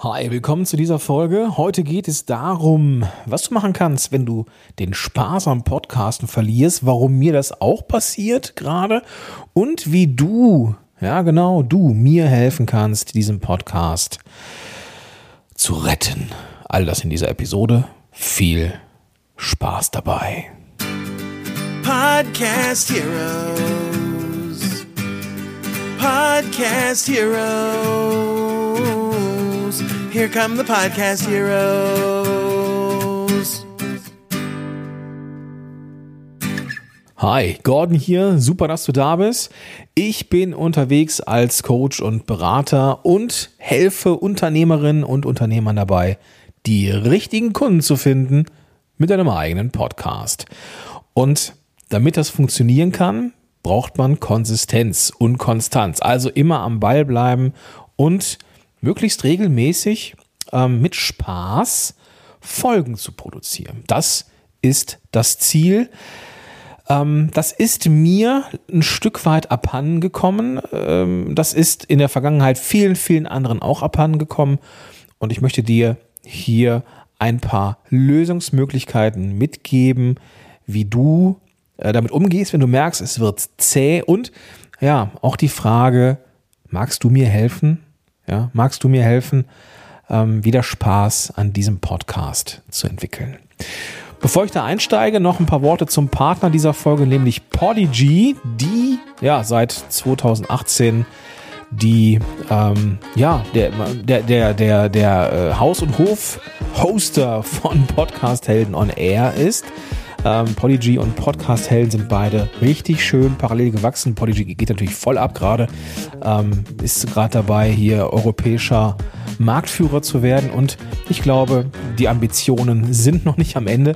Hi, willkommen zu dieser Folge. Heute geht es darum, was du machen kannst, wenn du den Spaß am Podcasten verlierst, warum mir das auch passiert gerade und wie du, ja genau, du mir helfen kannst, diesen Podcast zu retten. All das in dieser Episode. Viel Spaß dabei. Podcast Heroes. Podcast Heroes. Here come the Podcast Heroes. Hi, Gordon hier. Super, dass du da bist. Ich bin unterwegs als Coach und Berater und helfe Unternehmerinnen und Unternehmern dabei, die richtigen Kunden zu finden mit einem eigenen Podcast. Und damit das funktionieren kann, braucht man Konsistenz und Konstanz. Also immer am Ball bleiben und möglichst regelmäßig ähm, mit Spaß Folgen zu produzieren. Das ist das Ziel. Ähm, das ist mir ein Stück weit abhanden gekommen. Ähm, das ist in der Vergangenheit vielen, vielen anderen auch abhanden gekommen. Und ich möchte dir hier ein paar Lösungsmöglichkeiten mitgeben, wie du äh, damit umgehst, wenn du merkst, es wird zäh. Und ja, auch die Frage, magst du mir helfen? Ja, magst du mir helfen, ähm, wieder Spaß an diesem Podcast zu entwickeln? Bevor ich da einsteige, noch ein paar Worte zum Partner dieser Folge, nämlich Podigy, die ja seit 2018 die ähm, ja der der der der der äh, Haus und Hof Hoster von Podcast Helden on Air ist. Ähm, Podigy und Podcast Helden sind beide richtig schön parallel gewachsen. Podigy geht natürlich voll ab gerade, ähm, ist gerade dabei, hier europäischer Marktführer zu werden und ich glaube, die Ambitionen sind noch nicht am Ende.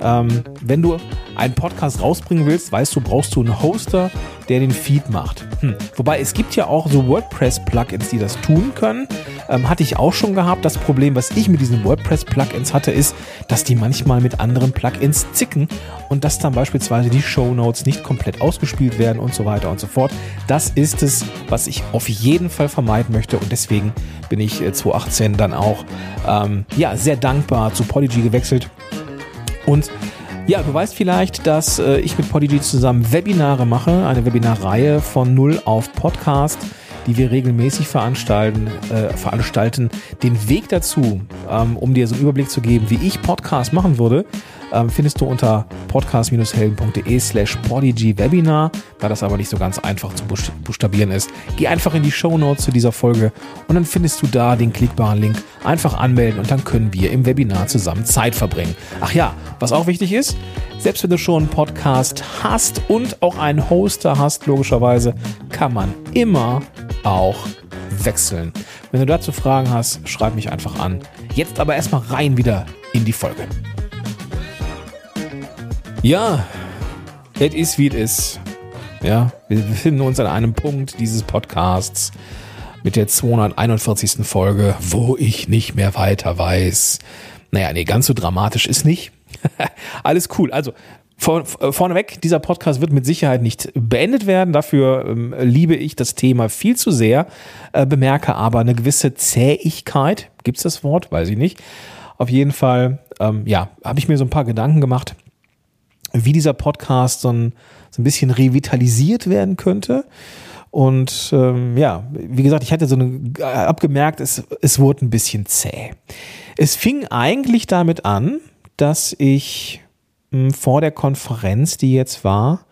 Ähm, wenn du einen Podcast rausbringen willst, weißt du, brauchst du einen Hoster, der den Feed macht. Hm. Wobei es gibt ja auch so WordPress-Plugins, die das tun können. Ähm, hatte ich auch schon gehabt. Das Problem, was ich mit diesen WordPress-Plugins hatte, ist, dass die manchmal mit anderen Plugins zicken und dass dann beispielsweise die Show Notes nicht komplett ausgespielt werden und so weiter und so fort. Das ist es, was ich auf jeden Fall vermeiden möchte und deswegen bin ich 2018 äh, dann auch ähm, ja, sehr dankbar zu Podigy gewechselt. Und ja, du weißt vielleicht, dass äh, ich mit Podigy zusammen Webinare mache, eine Webinarreihe von Null auf Podcast, die wir regelmäßig veranstalten, äh, veranstalten. Den Weg dazu, ähm, um dir so einen Überblick zu geben, wie ich Podcast machen würde, findest du unter podcast-helden.de slash Webinar. Da das aber nicht so ganz einfach zu buchstabieren ist, geh einfach in die Show Notes zu dieser Folge und dann findest du da den klickbaren Link. Einfach anmelden und dann können wir im Webinar zusammen Zeit verbringen. Ach ja, was auch wichtig ist, selbst wenn du schon einen Podcast hast und auch einen Hoster hast, logischerweise, kann man immer auch wechseln. Wenn du dazu Fragen hast, schreib mich einfach an. Jetzt aber erstmal rein wieder in die Folge. Ja, es ist wie es ist. Ja, wir befinden uns an einem Punkt dieses Podcasts mit der 241. Folge, wo ich nicht mehr weiter weiß. Naja, nee, ganz so dramatisch ist nicht. Alles cool. Also, vor, vorneweg, dieser Podcast wird mit Sicherheit nicht beendet werden. Dafür ähm, liebe ich das Thema viel zu sehr, äh, bemerke aber eine gewisse Zähigkeit. Gibt es das Wort? Weiß ich nicht. Auf jeden Fall, ähm, ja, habe ich mir so ein paar Gedanken gemacht wie dieser Podcast so ein, so ein bisschen revitalisiert werden könnte. Und ähm, ja, wie gesagt, ich hatte so eine, äh, abgemerkt, es, es wurde ein bisschen zäh. Es fing eigentlich damit an, dass ich mh, hm, vor der Konferenz, die jetzt war,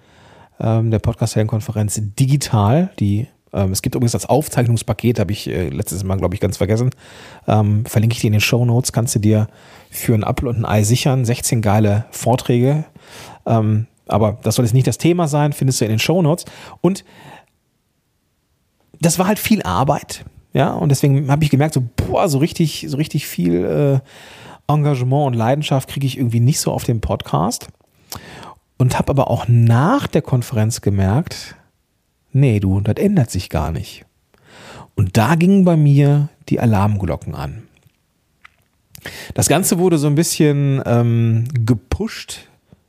ähm, der Podcast-Konferenz digital, die ähm, es gibt übrigens das Aufzeichnungspaket, habe ich äh, letztes Mal, glaube ich, ganz vergessen. Ähm, verlinke ich dir in den Show Notes, kannst du dir für ein Apfel und ein Ei sichern. 16 geile Vorträge. Ähm, aber das soll jetzt nicht das Thema sein, findest du in den Show Notes. Und das war halt viel Arbeit. Ja, und deswegen habe ich gemerkt, so, boah, so richtig, so richtig viel äh, Engagement und Leidenschaft kriege ich irgendwie nicht so auf dem Podcast. Und habe aber auch nach der Konferenz gemerkt, nee, du, das ändert sich gar nicht. Und da gingen bei mir die Alarmglocken an. Das Ganze wurde so ein bisschen ähm, gepusht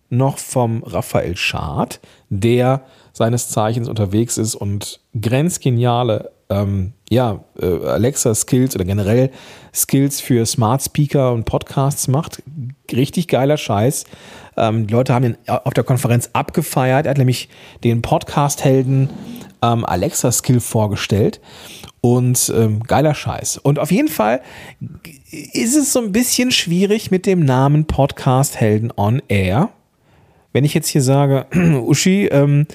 noch vom Raphael Schad, der seines Zeichens unterwegs ist und grenzgeniale ähm, ja, äh, Alexa-Skills oder generell Skills für Smart Speaker und Podcasts macht. Richtig geiler Scheiß. Ähm, die Leute haben ihn auf der Konferenz abgefeiert. Er hat nämlich den Podcast-Helden ähm, Alexa-Skill vorgestellt. Und ähm, geiler Scheiß. Und auf jeden Fall ist es so ein bisschen schwierig mit dem Namen Podcast Helden on Air. Wenn ich jetzt hier sage, Uschi, ähm,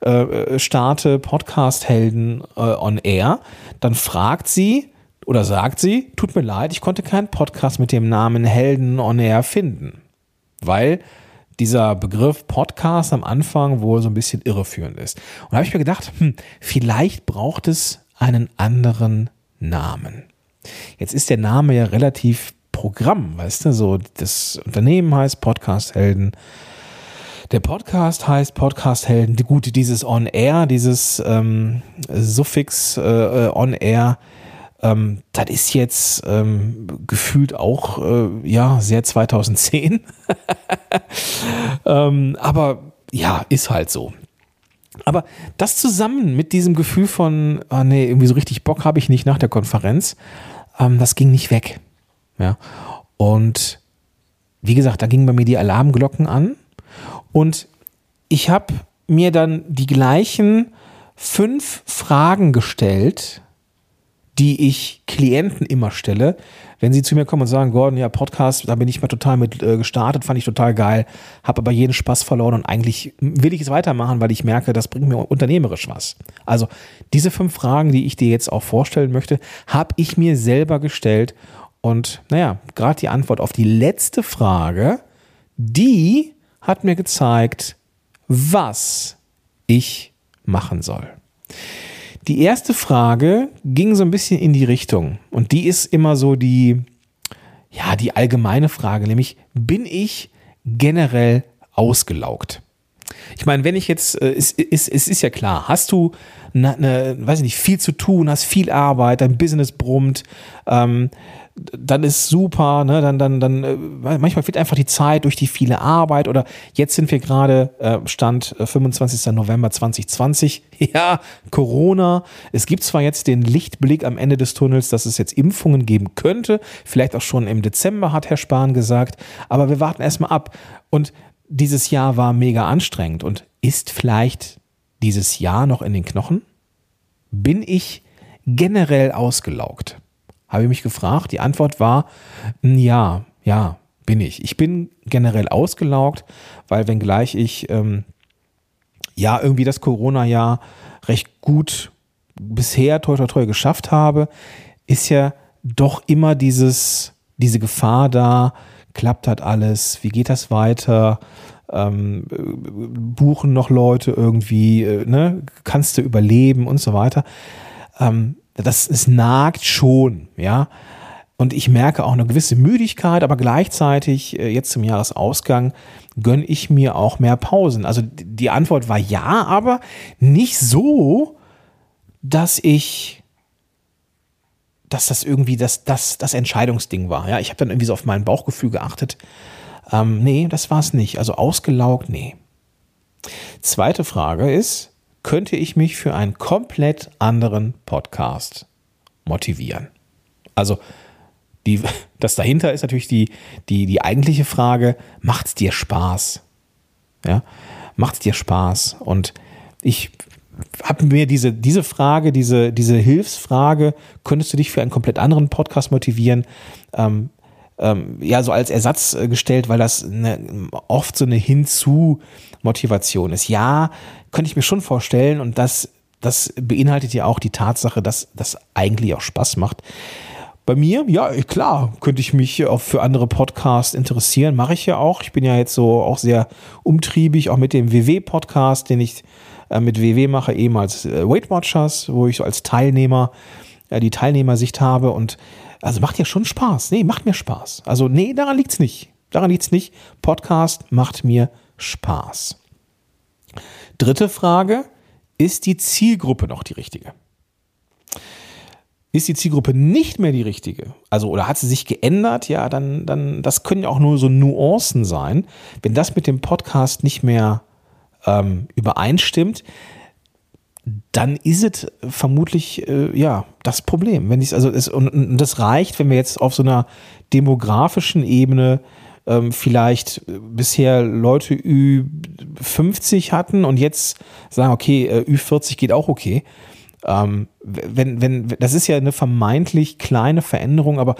äh, starte Podcast Helden äh, on Air, dann fragt sie oder sagt sie, tut mir leid, ich konnte keinen Podcast mit dem Namen Helden on Air finden. Weil dieser Begriff Podcast am Anfang wohl so ein bisschen irreführend ist. Und da habe ich mir gedacht, hm, vielleicht braucht es einen anderen Namen. Jetzt ist der Name ja relativ Programm, weißt du, so das Unternehmen heißt Podcast Helden. Der Podcast heißt Podcast Helden. Gut, dieses On Air, dieses ähm, Suffix äh, äh On Air, ähm, das ist jetzt ähm, gefühlt auch äh, ja sehr 2010. ähm, aber ja, ist halt so. Aber das zusammen mit diesem Gefühl von, oh nee, irgendwie so richtig Bock habe ich nicht nach der Konferenz, ähm, das ging nicht weg. Ja. Und wie gesagt, da gingen bei mir die Alarmglocken an. Und ich habe mir dann die gleichen fünf Fragen gestellt, die ich Klienten immer stelle, wenn sie zu mir kommen und sagen, Gordon, ja, Podcast, da bin ich mal total mit äh, gestartet, fand ich total geil, habe aber jeden Spaß verloren und eigentlich will ich es weitermachen, weil ich merke, das bringt mir unternehmerisch was. Also diese fünf Fragen, die ich dir jetzt auch vorstellen möchte, habe ich mir selber gestellt und naja, gerade die Antwort auf die letzte Frage, die hat mir gezeigt, was ich machen soll. Die erste Frage ging so ein bisschen in die Richtung und die ist immer so die, ja, die allgemeine Frage, nämlich bin ich generell ausgelaugt? Ich meine, wenn ich jetzt, äh, es, es, es ist ja klar, hast du eine, eine, weiß ich nicht, viel zu tun, hast viel Arbeit, dein Business brummt, ähm, dann ist super, ne? dann, dann, dann, äh, manchmal fehlt einfach die Zeit durch die viele Arbeit oder jetzt sind wir gerade, äh, Stand äh, 25. November 2020, ja, Corona. Es gibt zwar jetzt den Lichtblick am Ende des Tunnels, dass es jetzt Impfungen geben könnte, vielleicht auch schon im Dezember, hat Herr Spahn gesagt, aber wir warten erstmal ab. Und dieses Jahr war mega anstrengend und ist vielleicht dieses Jahr noch in den Knochen? Bin ich generell ausgelaugt? habe ich mich gefragt. Die Antwort war, ja, ja, bin ich. Ich bin generell ausgelaugt, weil wenngleich ich ähm, ja irgendwie das Corona-Jahr recht gut bisher toi toi toi geschafft habe, ist ja doch immer dieses, diese Gefahr da, klappt das alles, wie geht das weiter, ähm, buchen noch Leute irgendwie, äh, ne? kannst du überleben und so weiter. Ähm, das es nagt schon, ja. Und ich merke auch eine gewisse Müdigkeit, aber gleichzeitig äh, jetzt zum Jahresausgang gönne ich mir auch mehr Pausen. Also die Antwort war ja, aber nicht so, dass ich, dass das irgendwie das, das, das Entscheidungsding war. Ja, ich habe dann irgendwie so auf mein Bauchgefühl geachtet. Ähm, nee, das war es nicht. Also ausgelaugt, nee. Zweite Frage ist, könnte ich mich für einen komplett anderen Podcast motivieren? Also, die, das dahinter ist natürlich die, die, die eigentliche Frage, macht es dir Spaß? Ja, macht es dir Spaß? Und ich habe mir diese, diese Frage, diese, diese Hilfsfrage, könntest du dich für einen komplett anderen Podcast motivieren? Ähm, ähm, ja, so als Ersatz äh, gestellt, weil das eine, oft so eine Hinzu-Motivation ist. Ja, könnte ich mir schon vorstellen und das, das beinhaltet ja auch die Tatsache, dass das eigentlich auch Spaß macht. Bei mir, ja, klar, könnte ich mich auch für andere Podcasts interessieren. Mache ich ja auch. Ich bin ja jetzt so auch sehr umtriebig, auch mit dem WW-Podcast, den ich äh, mit WW mache, eben als äh, Weight Watchers, wo ich so als Teilnehmer die Teilnehmersicht habe. Und also macht ja schon Spaß. Nee, macht mir Spaß. Also, nee, daran liegt es nicht. Daran liegt es nicht. Podcast macht mir Spaß. Dritte Frage, ist die Zielgruppe noch die richtige? Ist die Zielgruppe nicht mehr die richtige? Also, oder hat sie sich geändert? Ja, dann, dann, das können ja auch nur so Nuancen sein. Wenn das mit dem Podcast nicht mehr ähm, übereinstimmt, dann ist es vermutlich äh, ja das Problem. Wenn ich also es, und, und das reicht, wenn wir jetzt auf so einer demografischen Ebene ähm, vielleicht bisher Leute Ü50 hatten und jetzt sagen, okay, äh, Ü40 geht auch okay. Ähm, wenn, wenn, das ist ja eine vermeintlich kleine Veränderung, aber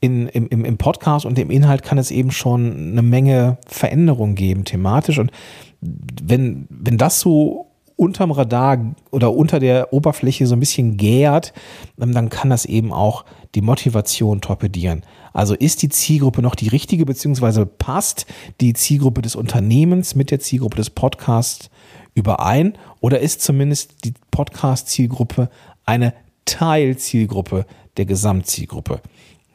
in, im, im Podcast und im Inhalt kann es eben schon eine Menge Veränderung geben, thematisch. Und wenn, wenn das so unterm Radar oder unter der Oberfläche so ein bisschen gärt, ähm, dann kann das eben auch die Motivation torpedieren. Also ist die Zielgruppe noch die richtige, beziehungsweise passt die Zielgruppe des Unternehmens mit der Zielgruppe des Podcasts überein oder ist zumindest die Podcast-Zielgruppe eine Teilzielgruppe der Gesamtzielgruppe?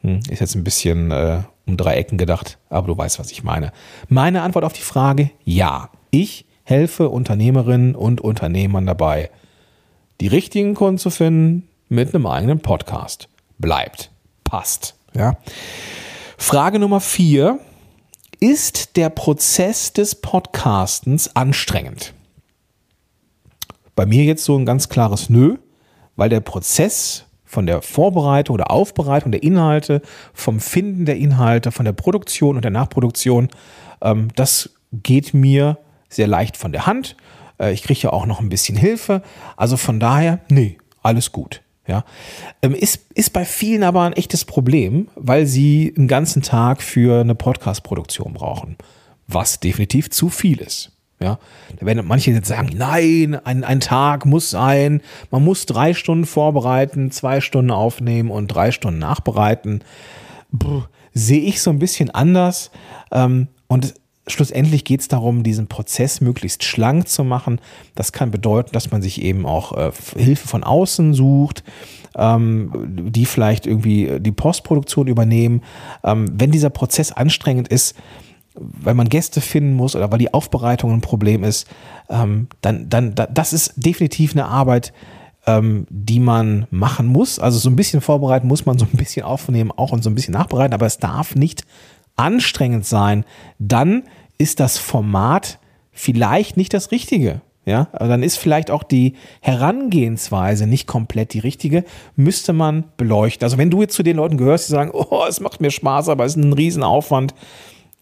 Hm, ist jetzt ein bisschen äh, um drei Ecken gedacht, aber du weißt, was ich meine. Meine Antwort auf die Frage, ja. Ich helfe Unternehmerinnen und Unternehmern dabei, die richtigen Kunden zu finden mit einem eigenen Podcast. Bleibt. Passt. Ja. Frage Nummer vier. Ist der Prozess des Podcastens anstrengend? Bei mir jetzt so ein ganz klares Nö, weil der Prozess von der Vorbereitung oder Aufbereitung der Inhalte, vom Finden der Inhalte, von der Produktion und der Nachproduktion, ähm, das geht mir sehr leicht von der Hand. Äh, ich kriege ja auch noch ein bisschen Hilfe. Also von daher, nee, alles gut. Ja, ähm, ist, ist bei vielen aber ein echtes Problem, weil sie einen ganzen Tag für eine Podcast-Produktion brauchen, was definitiv zu viel ist. Ja, da werden manche jetzt sagen, nein, ein, ein Tag muss sein, man muss drei Stunden vorbereiten, zwei Stunden aufnehmen und drei Stunden nachbereiten. Sehe ich so ein bisschen anders. Ähm, und schlussendlich geht es darum, diesen Prozess möglichst schlank zu machen. Das kann bedeuten, dass man sich eben auch äh, Hilfe von außen sucht, ähm, die vielleicht irgendwie die Postproduktion übernehmen. Ähm, wenn dieser Prozess anstrengend ist, weil man Gäste finden muss oder weil die Aufbereitung ein Problem ist, ähm, dann, dann, da, das ist definitiv eine Arbeit, ähm, die man machen muss. Also so ein bisschen vorbereiten muss man, so ein bisschen aufnehmen auch und so ein bisschen nachbereiten, aber es darf nicht anstrengend sein, dann ist das Format vielleicht nicht das Richtige. Ja, aber dann ist vielleicht auch die Herangehensweise nicht komplett die richtige, müsste man beleuchten. Also wenn du jetzt zu den Leuten gehörst, die sagen, oh, es macht mir Spaß, aber es ist ein Riesenaufwand,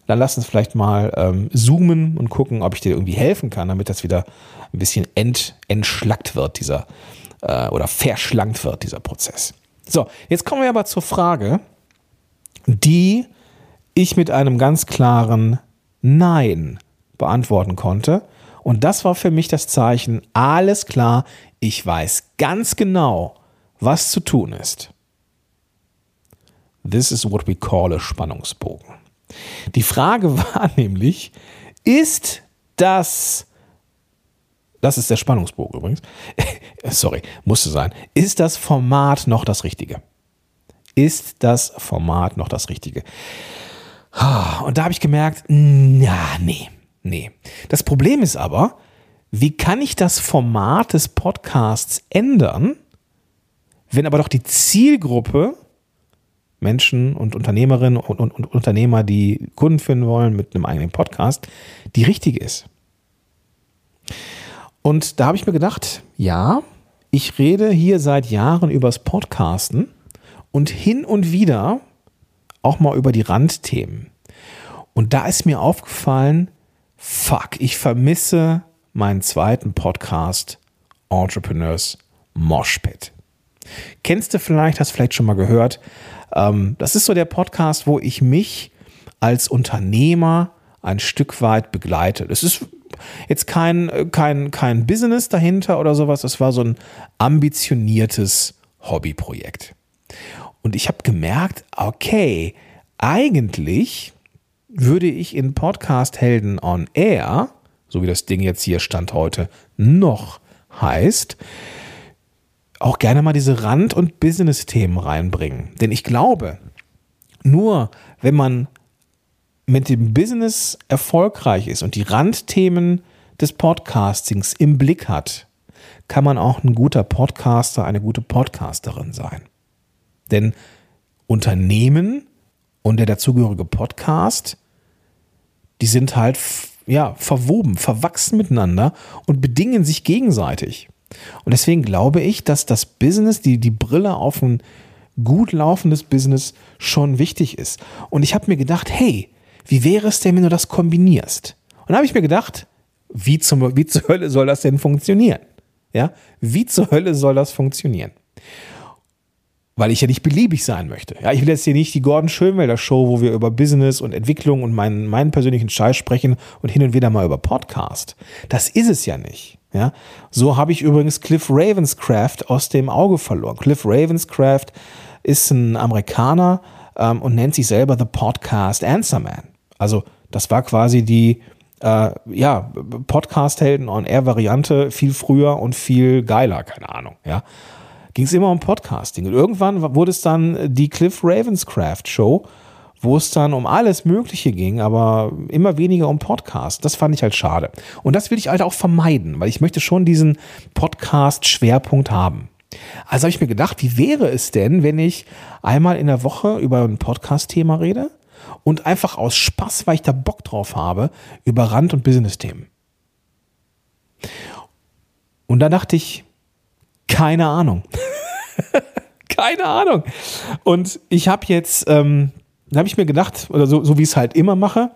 dann lass uns vielleicht mal ähm, zoomen und gucken, ob ich dir irgendwie helfen kann, damit das wieder ein bisschen ent, entschlackt wird, dieser äh, oder verschlankt wird, dieser Prozess. So, jetzt kommen wir aber zur Frage, die ich mit einem ganz klaren Nein beantworten konnte. Und das war für mich das Zeichen, alles klar, ich weiß ganz genau, was zu tun ist. This is what we call a Spannungsbogen. Die Frage war nämlich, ist das, das ist der Spannungsbogen übrigens, sorry, musste sein, ist das Format noch das Richtige? Ist das Format noch das Richtige? Und da habe ich gemerkt, na, nee, nee. Das Problem ist aber, wie kann ich das Format des Podcasts ändern, wenn aber doch die Zielgruppe Menschen und Unternehmerinnen und, und, und, Unternehmer, die Kunden finden wollen mit einem eigenen Podcast, die richtige ist. Und da habe ich mir gedacht, ja, ich rede hier seit Jahren übers Podcasten und hin und wieder auch mal über die Randthemen. Und da ist mir aufgefallen, fuck, ich vermisse meinen zweiten Podcast Entrepreneurs Moshpit. Kennst du vielleicht, hast vielleicht schon mal gehört. Ähm, das ist so der Podcast, wo ich mich als Unternehmer ein Stück weit begleite. Das ist jetzt kein, kein, kein Business dahinter oder sowas. Das war so ein ambitioniertes Hobbyprojekt. Und ich habe gemerkt, okay, eigentlich würde ich in Podcast Helden on Air, so wie das Ding jetzt hier Stand heute noch heißt, auch gerne mal diese Rand- und Business-Themen reinbringen. Denn ich glaube, nur wenn man mit dem Business erfolgreich ist und die Randthemen des Podcastings im Blick hat, kann man auch ein guter Podcaster, eine gute Podcasterin sein. Denn Unternehmen und der dazugehörige Podcast, die sind halt ja verwoben, verwachsen miteinander und bedingen sich gegenseitig. Und deswegen glaube ich, dass das Business, die, die Brille auf ein gut laufendes Business schon wichtig ist. Und ich habe mir gedacht, hey, wie wäre es denn, wenn du das kombinierst? Und da habe ich mir gedacht, wie, zum, wie zur Hölle soll das denn funktionieren? Ja, wie zur Hölle soll das funktionieren? Weil ich ja nicht beliebig sein möchte. Ja, ich will jetzt hier nicht die Gordon Schönwelder Show, wo wir über Business und Entwicklung und meinen, meinen persönlichen Scheiß sprechen und hin und wieder mal über Podcast. Das ist es ja nicht. Ja, so habe ich übrigens Cliff Ravenscraft aus dem Auge verloren. Cliff Ravenscraft ist ein Amerikaner ähm, und nennt sich selber The Podcast Answer Man. Also das war quasi die äh, ja, Podcast-Helden on Air Variante viel früher und viel geiler, keine Ahnung. Ja, ging es immer um Podcasting und irgendwann wurde es dann die Cliff Ravenscraft Show wo es dann um alles Mögliche ging, aber immer weniger um Podcast. Das fand ich halt schade. Und das will ich halt auch vermeiden, weil ich möchte schon diesen Podcast-Schwerpunkt haben. Also habe ich mir gedacht, wie wäre es denn, wenn ich einmal in der Woche über ein Podcast-Thema rede und einfach aus Spaß, weil ich da Bock drauf habe, über Rand- und Business-Themen. Und da dachte ich, keine Ahnung. keine Ahnung. Und ich habe jetzt ähm, habe ich mir gedacht, oder so, so wie ich es halt immer mache,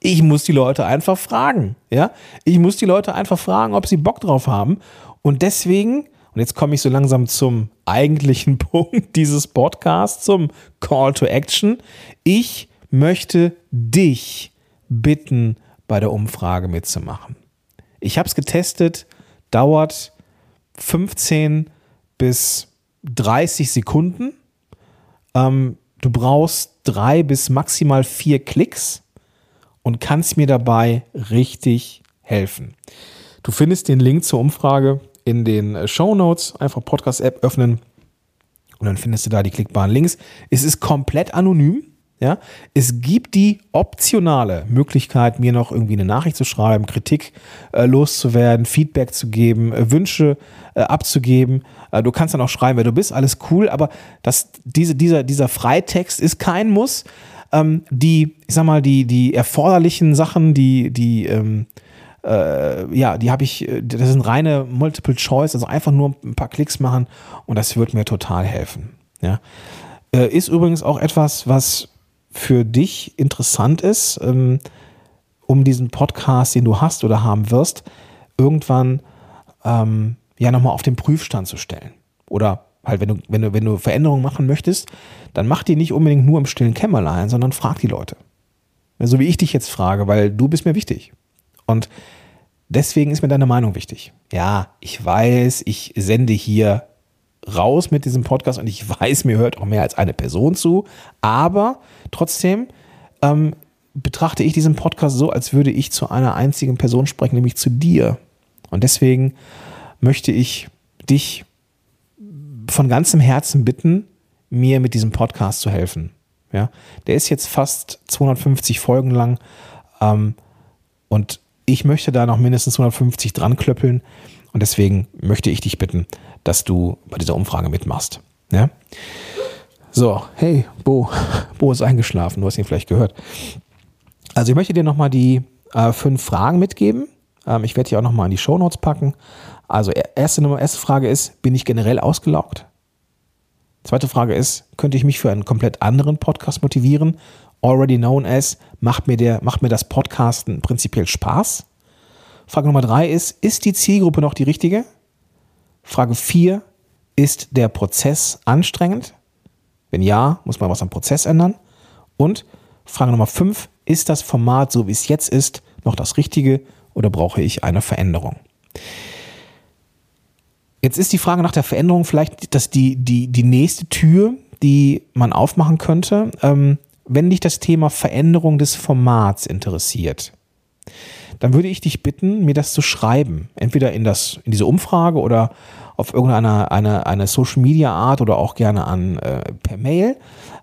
ich muss die Leute einfach fragen. Ja? Ich muss die Leute einfach fragen, ob sie Bock drauf haben. Und deswegen, und jetzt komme ich so langsam zum eigentlichen Punkt dieses Podcasts, zum Call to Action. Ich möchte dich bitten, bei der Umfrage mitzumachen. Ich habe es getestet, dauert 15 bis 30 Sekunden. Ähm, Du brauchst drei bis maximal vier Klicks und kannst mir dabei richtig helfen. Du findest den Link zur Umfrage in den äh, Show Notes. Einfach Podcast-App öffnen und dann findest du da die klickbaren Links. Es ist komplett anonym. Ja, es gibt die optionale Möglichkeit, mir noch irgendwie eine Nachricht zu schreiben, Kritik äh, loszuwerden, Feedback zu geben, äh, Wünsche äh, abzugeben. Äh, du kannst dann auch schreiben, wer du bist, alles cool, aber das, diese, dieser, dieser Freitext ist kein Muss. Ähm, die, ich sag mal, die, die erforderlichen Sachen, die, die, ähm, äh, ja, die habe ich, äh, das sind reine Multiple Choice, also einfach nur ein paar Klicks machen und das wird mir total helfen. Ja. Ist übrigens auch etwas, was für dich interessant ist, ähm, um diesen Podcast, den du hast oder haben wirst, irgendwann ähm, ja nochmal auf den Prüfstand zu stellen. Oder halt, wenn du, wenn du, wenn du Veränderungen machen möchtest, dann mach die nicht unbedingt nur im stillen Kämmerlein, sondern frag die Leute. So wie ich dich jetzt frage, weil du bist mir wichtig. Und deswegen ist mir deine Meinung wichtig. Ja, ich weiß, ich sende hier raus mit diesem Podcast und ich weiß, mir hört auch mehr als eine Person zu, aber trotzdem ähm, betrachte ich diesen Podcast so, als würde ich zu einer einzigen Person sprechen, nämlich zu dir. Und deswegen möchte ich dich von ganzem Herzen bitten, mir mit diesem Podcast zu helfen. Ja, der ist jetzt fast 250 Folgen lang ähm, und ich möchte da noch mindestens 250 dran klöppeln und deswegen möchte ich dich bitten, dass du bei dieser Umfrage mitmachst. Ja? So, hey, Bo, Bo ist eingeschlafen, du hast ihn vielleicht gehört. Also ich möchte dir nochmal die äh, fünf Fragen mitgeben. Ähm, ich werde die auch nochmal in die Shownotes packen. Also erste, erste Frage ist, bin ich generell ausgelaugt? Zweite Frage ist, könnte ich mich für einen komplett anderen Podcast motivieren? Already known as, macht mir, der, macht mir das Podcasten prinzipiell Spaß? Frage Nummer drei ist, ist die Zielgruppe noch die richtige? Frage 4, ist der Prozess anstrengend? Wenn ja, muss man was am Prozess ändern? Und Frage Nummer 5, ist das Format, so wie es jetzt ist, noch das Richtige oder brauche ich eine Veränderung? Jetzt ist die Frage nach der Veränderung vielleicht dass die, die, die nächste Tür, die man aufmachen könnte, ähm, wenn dich das Thema Veränderung des Formats interessiert dann würde ich dich bitten, mir das zu schreiben. Entweder in, das, in diese Umfrage oder auf irgendeine eine, eine Social Media Art oder auch gerne an äh, per Mail.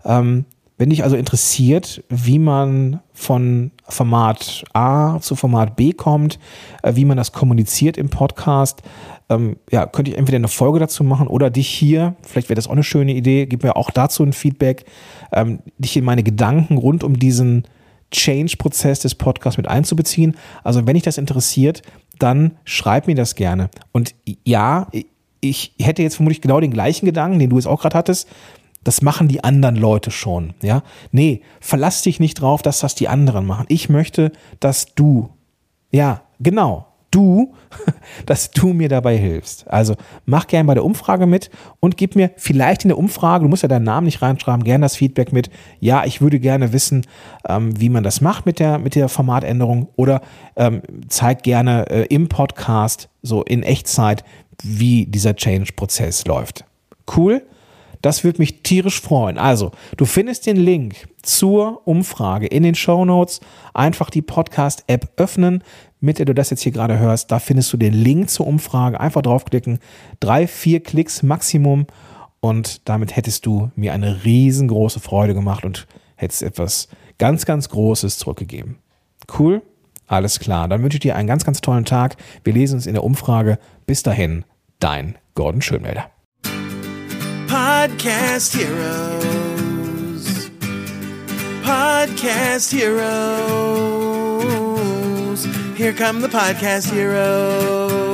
Ähm, wenn dich also interessiert, wie man von Format A zu Format B kommt, äh, wie man das kommuniziert im Podcast, ähm, ja, könnte ich entweder eine Folge dazu machen oder dich hier, vielleicht wäre das auch eine schöne Idee, gib mir auch dazu ein Feedback, ähm, dich in meine Gedanken rund um diesen Change-Prozess des Podcasts mit einzubeziehen. Also wenn dich das interessiert, dann schreib mir das gerne. Und ja, ich hätte jetzt vermutlich genau den gleichen Gedanken, den du jetzt auch gerade hattest. Das machen die anderen Leute schon, ja. Nee, verlass dich nicht drauf, dass das die anderen machen. Ich möchte, dass du, ja, genau, du, dass du mir dabei hilfst. Also mach gern bei der Umfrage mit und gib mir vielleicht in der Umfrage, du musst ja deinen Namen nicht reinschreiben, gern das Feedback mit. Ja, ich würde gerne wissen, ähm, wie man das macht mit der, mit der Formatänderung oder ähm, zeig gerne äh, im Podcast so in Echtzeit, wie dieser Change-Prozess läuft. Cool? Das würde mich tierisch freuen. Also, du findest den Link zur Umfrage in den Show Notes. Einfach die Podcast-App öffnen, mit der du das jetzt hier gerade hörst. Da findest du den Link zur Umfrage. Einfach draufklicken. Drei, vier Klicks Maximum. Und damit hättest du mir eine riesengroße Freude gemacht und hättest etwas ganz, ganz Großes zurückgegeben. Cool? Alles klar. Dann wünsche ich dir einen ganz, ganz tollen Tag. Wir lesen uns in der Umfrage. Bis dahin, dein Gordon Schönmelder. Podcast Heroes. Podcast Heroes. Here come the podcast heroes.